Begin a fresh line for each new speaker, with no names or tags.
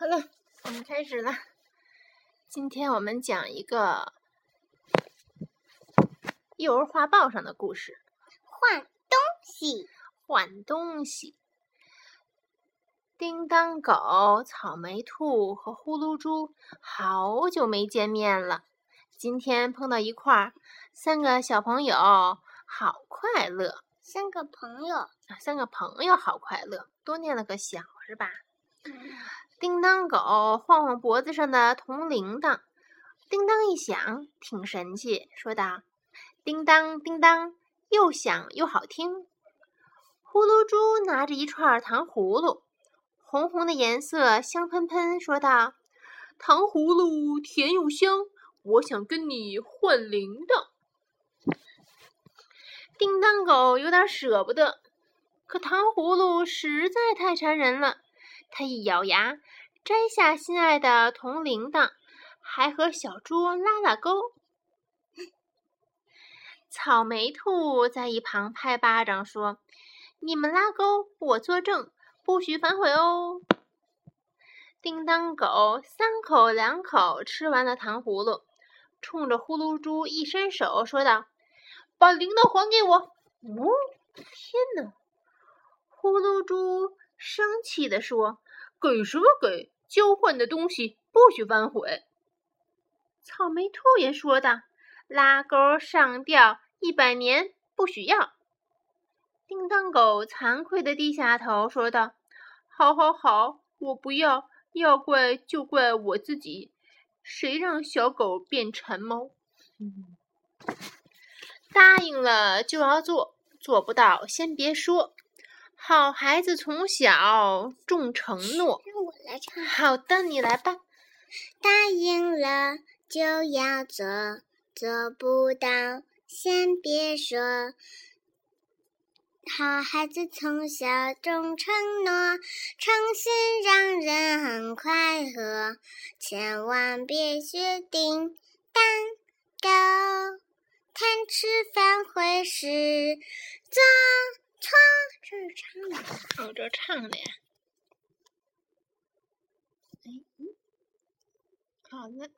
好了，我们开始了。今天我们讲一个幼儿画报上的故事。
换东西，
换东西。叮当狗、草莓兔和呼噜猪好久没见面了，今天碰到一块儿，三个小朋友好快乐。
三个朋友，
三个朋友好快乐，多念了个小是吧？叮当狗晃晃脖子上的铜铃铛，叮当一响，挺神气，说道：“叮当叮当，又响又好听。”呼噜猪拿着一串糖葫芦，红红的颜色，香喷喷，说道：“糖葫芦甜又香，我想跟你换铃铛。”叮当狗有点舍不得，可糖葫芦实在太馋人了。他一咬牙，摘下心爱的铜铃铛，还和小猪拉拉钩。草莓兔在一旁拍巴掌说：“你们拉钩，我作证，不许反悔哦！”叮当狗三口两口吃完了糖葫芦，冲着呼噜猪一伸手，说道：“把铃铛还给我！”哦，天哪！呼噜猪。生气地说：“给什么给？交换的东西不许反悔。”草莓兔也说道：“拉钩上吊一百年不许要。”叮当狗惭愧的低下头说道：“好好好，我不要，要怪就怪我自己，谁让小狗变馋猫？答应了就要做，做不到先别说。”好孩子从小重承诺。
让我来唱。
好的，你来吧。
答应了就要做，做不到先别说。好孩子从小重承诺，诚信让人很快乐。千万别学叮当狗，贪吃饭会是做。唱，这是唱的，
哦，这唱的呀。哎，嗯，好的。